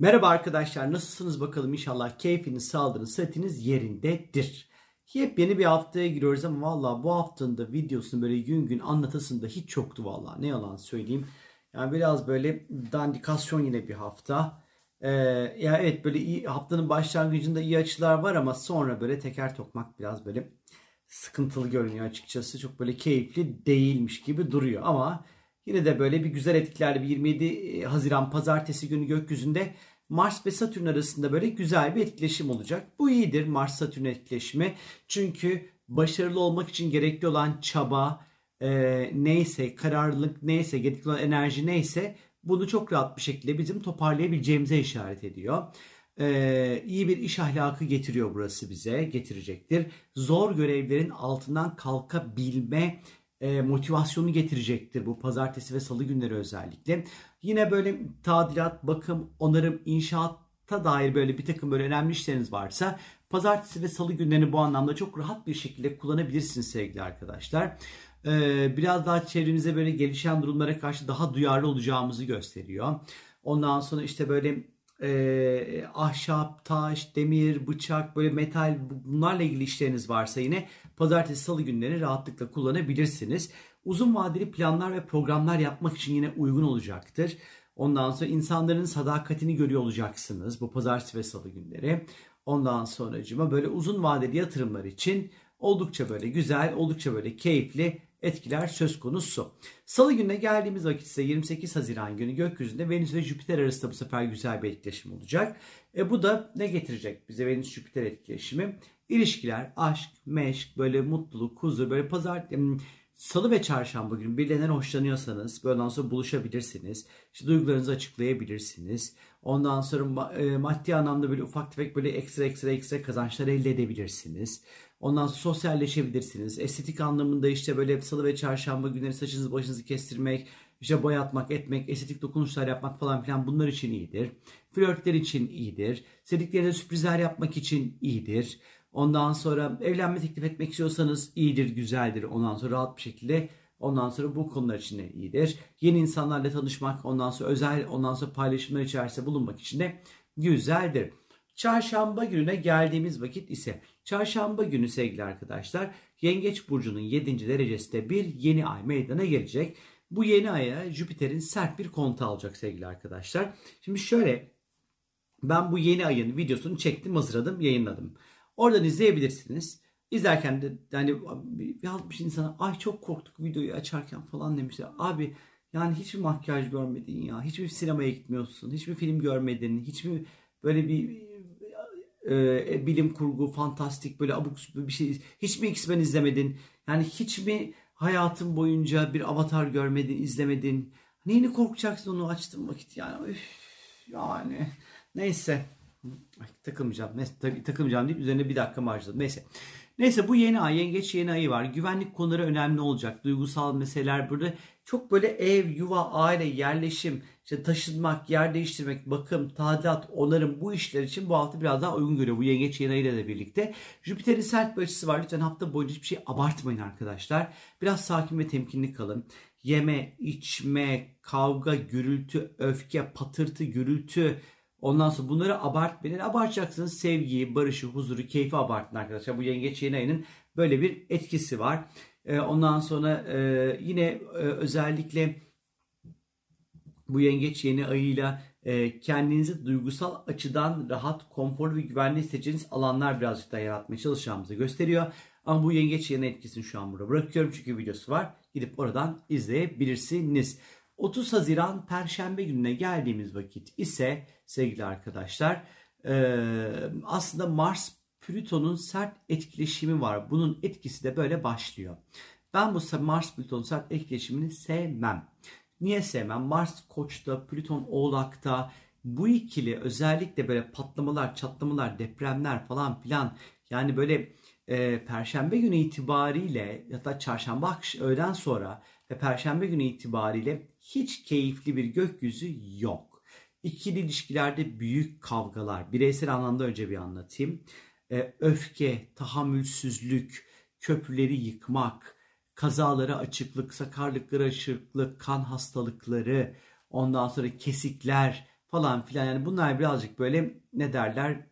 Merhaba arkadaşlar nasılsınız bakalım inşallah keyfiniz, sağlığınız, sıhhatiniz yerindedir. Yepyeni bir haftaya giriyoruz ama valla bu haftanın da videosunu böyle gün gün anlatasında hiç yoktu valla ne yalan söyleyeyim. Yani biraz böyle dandikasyon yine bir hafta. Ee, ya evet böyle iyi, haftanın başlangıcında iyi açılar var ama sonra böyle teker tokmak biraz böyle sıkıntılı görünüyor açıkçası. Çok böyle keyifli değilmiş gibi duruyor ama Yine de böyle bir güzel etkilerle bir 27 e, Haziran pazartesi günü gökyüzünde Mars ve Satürn arasında böyle güzel bir etkileşim olacak. Bu iyidir Mars-Satürn etkileşimi. Çünkü başarılı olmak için gerekli olan çaba e, neyse, kararlılık neyse, gerekli olan enerji neyse bunu çok rahat bir şekilde bizim toparlayabileceğimize işaret ediyor. Ee, iyi bir iş ahlakı getiriyor burası bize, getirecektir. Zor görevlerin altından kalkabilme e, motivasyonu getirecektir bu pazartesi ve salı günleri özellikle. Yine böyle tadilat, bakım, onarım, inşaatta dair böyle bir takım böyle önemli işleriniz varsa pazartesi ve salı günlerini bu anlamda çok rahat bir şekilde kullanabilirsiniz sevgili arkadaşlar. Ee, biraz daha çevremize böyle gelişen durumlara karşı daha duyarlı olacağımızı gösteriyor. Ondan sonra işte böyle e, ahşap, taş, demir, bıçak, böyle metal bunlarla ilgili işleriniz varsa yine pazartesi salı günleri rahatlıkla kullanabilirsiniz. Uzun vadeli planlar ve programlar yapmak için yine uygun olacaktır. Ondan sonra insanların sadakatini görüyor olacaksınız bu pazartesi ve salı günleri. Ondan sonracıma böyle uzun vadeli yatırımlar için oldukça böyle güzel, oldukça böyle keyifli etkiler söz konusu. Salı gününe geldiğimiz vakit ise 28 Haziran günü gökyüzünde Venüs ve Jüpiter arasında bu sefer güzel bir etkileşim olacak. E bu da ne getirecek bize Venüs-Jüpiter etkileşimi? İlişkiler, aşk, meşk, böyle mutluluk, huzur, böyle pazar, salı ve çarşamba günü birilerinden hoşlanıyorsanız böyle sonra buluşabilirsiniz. İşte duygularınızı açıklayabilirsiniz. Ondan sonra e, maddi anlamda böyle ufak tefek böyle ekstra ekstra ekstra kazançlar elde edebilirsiniz. Ondan sonra sosyalleşebilirsiniz. Estetik anlamında işte böyle salı ve çarşamba günleri saçınızı başınızı kestirmek, işte boyatmak, etmek, estetik dokunuşlar yapmak falan filan bunlar için iyidir. Flörtler için iyidir. Sevdiklerine sürprizler yapmak için iyidir. Ondan sonra evlenme teklif etmek istiyorsanız iyidir, güzeldir. Ondan sonra rahat bir şekilde Ondan sonra bu konular için de iyidir. Yeni insanlarla tanışmak, ondan sonra özel, ondan sonra paylaşımlar içerisinde bulunmak için de güzeldir. Çarşamba gününe geldiğimiz vakit ise çarşamba günü sevgili arkadaşlar Yengeç Burcu'nun 7. derecesinde bir yeni ay meydana gelecek. Bu yeni aya Jüpiter'in sert bir kontu alacak sevgili arkadaşlar. Şimdi şöyle ben bu yeni ayın videosunu çektim hazırladım yayınladım. Oradan izleyebilirsiniz. İzlerken de yani yazmış insana ay çok korktuk videoyu açarken falan demişler. Abi yani hiçbir makyaj görmedin ya. Hiçbir sinemaya gitmiyorsun. Hiçbir film görmedin. Hiçbir böyle bir e, bilim kurgu, fantastik böyle abuk bir şey. Hiç mi X-Men izlemedin? Yani hiç mi hayatın boyunca bir avatar görmedin, izlemedin? Neyini korkacaksın onu açtım vakit yani. Üf, yani neyse. Ay, takılmayacağım. Neyse, takılmayacağım deyip üzerine bir dakika harcadım. Neyse. Neyse bu yeni ay, yengeç yeni ayı var. Güvenlik konuları önemli olacak. Duygusal meseleler burada. Çok böyle ev, yuva, aile, yerleşim, işte taşınmak, yer değiştirmek, bakım, tadilat, onarım bu işler için bu hafta biraz daha uygun görüyor. Bu yengeç yeni ayıyla da birlikte. Jüpiter'in sert bir açısı var. Lütfen hafta boyunca hiçbir şey abartmayın arkadaşlar. Biraz sakin ve temkinli kalın. Yeme, içme, kavga, gürültü, öfke, patırtı, gürültü, Ondan sonra bunları abartmayın. Abartacaksınız sevgiyi, barışı, huzuru, keyfi abartın arkadaşlar. Bu yengeç yeni ayının böyle bir etkisi var. Ee, ondan sonra e, yine e, özellikle bu yengeç yeni ayıyla e, kendinizi duygusal açıdan rahat, konforlu ve güvenli hissedeceğiniz alanlar birazcık daha yaratmaya çalışacağımızı gösteriyor. Ama bu yengeç yeni etkisini şu an burada bırakıyorum çünkü videosu var. Gidip oradan izleyebilirsiniz. 30 Haziran Perşembe gününe geldiğimiz vakit ise sevgili arkadaşlar aslında Mars Plüton'un sert etkileşimi var. Bunun etkisi de böyle başlıyor. Ben bu Mars Plüton sert etkileşimini sevmem. Niye sevmem? Mars Koç'ta, Plüton Oğlak'ta bu ikili özellikle böyle patlamalar, çatlamalar, depremler falan filan yani böyle e, Perşembe günü itibariyle ya da Çarşamba öğleden sonra ve Perşembe günü itibariyle hiç keyifli bir gökyüzü yok. İkili ilişkilerde büyük kavgalar, bireysel anlamda önce bir anlatayım. E, öfke, tahammülsüzlük, köprüleri yıkmak, kazalara açıklık, sakarlıklara açıklık, kan hastalıkları, ondan sonra kesikler, falan filan. Yani bunlar birazcık böyle ne derler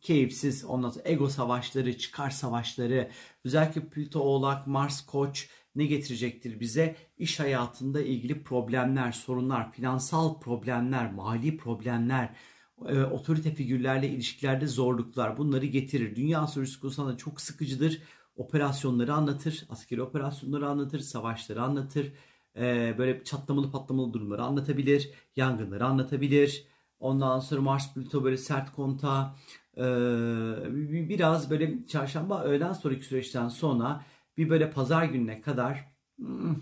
keyifsiz ondan sonra ego savaşları, çıkar savaşları, özellikle Plüto Oğlak, Mars Koç ne getirecektir bize? İş hayatında ilgili problemler, sorunlar, finansal problemler, mali problemler, e, otorite figürlerle ilişkilerde zorluklar bunları getirir. Dünya sorusu konusunda çok sıkıcıdır. Operasyonları anlatır, askeri operasyonları anlatır, savaşları anlatır. E, böyle çatlamalı patlamalı durumları anlatabilir, yangınları anlatabilir. Ondan sonra Mars Plüto böyle sert konta. E, biraz böyle çarşamba öğleden sonraki süreçten sonra bir böyle pazar gününe kadar hmm,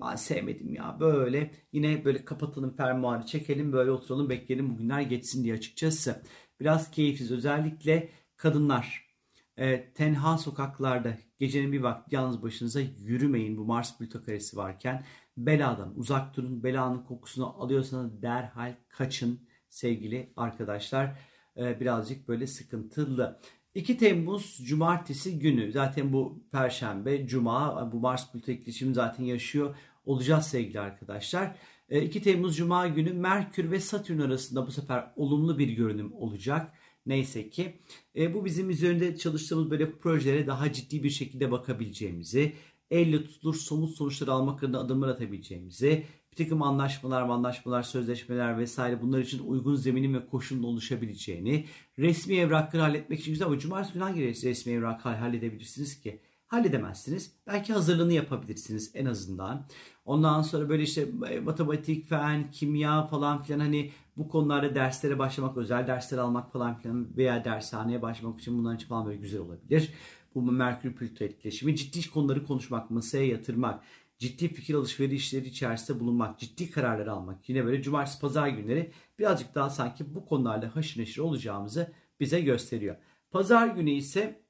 ben sevmedim ya. Böyle yine böyle kapatalım fermuarı çekelim böyle oturalım bekleyelim bugünler geçsin diye açıkçası. Biraz keyifsiz özellikle kadınlar. E, tenha sokaklarda gecenin bir vakti yalnız başınıza yürümeyin bu Mars Plüto karesi varken. Beladan uzak durun. Belanın kokusunu alıyorsanız derhal kaçın sevgili arkadaşlar. E, birazcık böyle sıkıntılı. 2 Temmuz Cumartesi günü zaten bu Perşembe, Cuma bu Mars Plüto ikilişimi zaten yaşıyor olacağız sevgili arkadaşlar. 2 e, Temmuz Cuma günü Merkür ve Satürn arasında bu sefer olumlu bir görünüm olacak. Neyse ki e, bu bizim üzerinde çalıştığımız böyle projelere daha ciddi bir şekilde bakabileceğimizi, elle tutulur somut sonuçlar almak adına adımlar atabileceğimizi, bir takım anlaşmalar, anlaşmalar, sözleşmeler vesaire bunlar için uygun zeminin ve koşulun oluşabileceğini, resmi evrakları halletmek için güzel ama cumartesi günü hangi resmi evrak halledebilirsiniz ki? Halledemezsiniz. Belki hazırlığını yapabilirsiniz en azından. Ondan sonra böyle işte e, matematik, fen, kimya falan filan hani bu konularda derslere başlamak, özel dersler almak falan filan veya dershaneye başlamak için bunların için falan böyle güzel olabilir. Bu Merkür Plüto etkileşimi ciddi konuları konuşmak, masaya yatırmak, ciddi fikir alışverişleri içerisinde bulunmak, ciddi kararlar almak. Yine böyle cumartesi pazar günleri birazcık daha sanki bu konularla haşır neşir olacağımızı bize gösteriyor. Pazar günü ise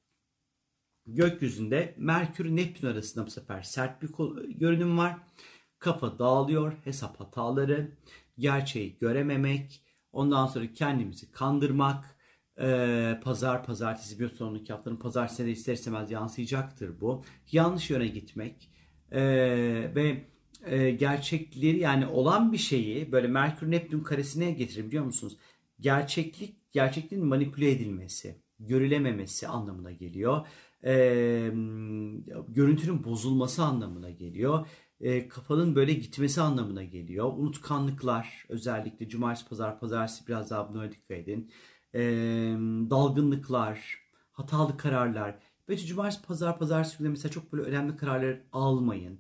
gökyüzünde Merkür Neptün arasında bu sefer sert bir görünüm var. Kafa dağılıyor, hesap hataları, gerçeği görememek, ondan sonra kendimizi kandırmak, ee, pazar, pazartesi bir sonraki haftanın pazartesi de ister istemez yansıyacaktır bu. Yanlış yöne gitmek, e, ve e, gerçekleri yani olan bir şeyi böyle Merkür Neptün karesine getirir biliyor musunuz? Gerçeklik, gerçekliğin manipüle edilmesi, görülememesi anlamına geliyor. E, görüntünün bozulması anlamına geliyor. E, kafanın böyle gitmesi anlamına geliyor. Unutkanlıklar özellikle cumartesi, pazar, pazartesi biraz daha buna dikkat edin. E, dalgınlıklar, hatalı kararlar ve cumartesi, pazar, pazartesi günü mesela çok böyle önemli kararlar almayın.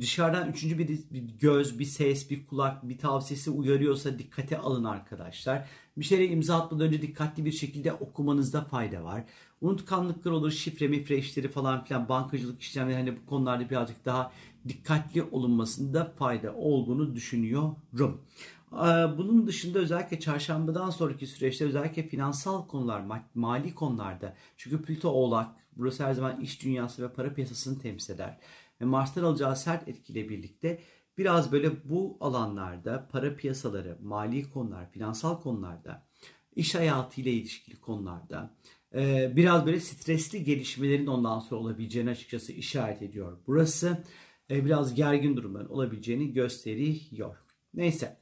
Dışarıdan üçüncü bir, bir göz, bir ses, bir kulak, bir tavsiyesi uyarıyorsa dikkate alın arkadaşlar. Bir şeye imza atmadan önce dikkatli bir şekilde okumanızda fayda var. Unutkanlıklar olur, şifre, mifre işleri falan filan, bankacılık işlemleri hani bu konularda birazcık daha dikkatli olunmasında fayda olduğunu düşünüyorum. Bunun dışında özellikle çarşambadan sonraki süreçte özellikle finansal konular, mali konularda çünkü Plüto Oğlak burası her zaman iş dünyası ve para piyasasını temsil eder. Ve Mars'tan alacağı sert etkiyle birlikte biraz böyle bu alanlarda para piyasaları, mali konular, finansal konularda, iş hayatıyla ilişkili konularda biraz böyle stresli gelişmelerin ondan sonra olabileceğini açıkçası işaret ediyor. Burası biraz gergin durumların olabileceğini gösteriyor. Neyse.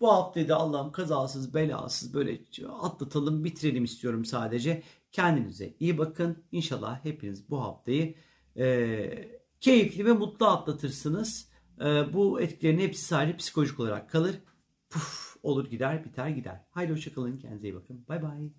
Bu haftayı da Allah'ım kazasız belasız böyle atlatalım bitirelim istiyorum sadece. Kendinize iyi bakın. İnşallah hepiniz bu haftayı e, keyifli ve mutlu atlatırsınız. E, bu etkilerin hepsi sadece psikolojik olarak kalır. Puf olur gider biter gider. Haydi hoşçakalın kendinize iyi bakın. Bay bay.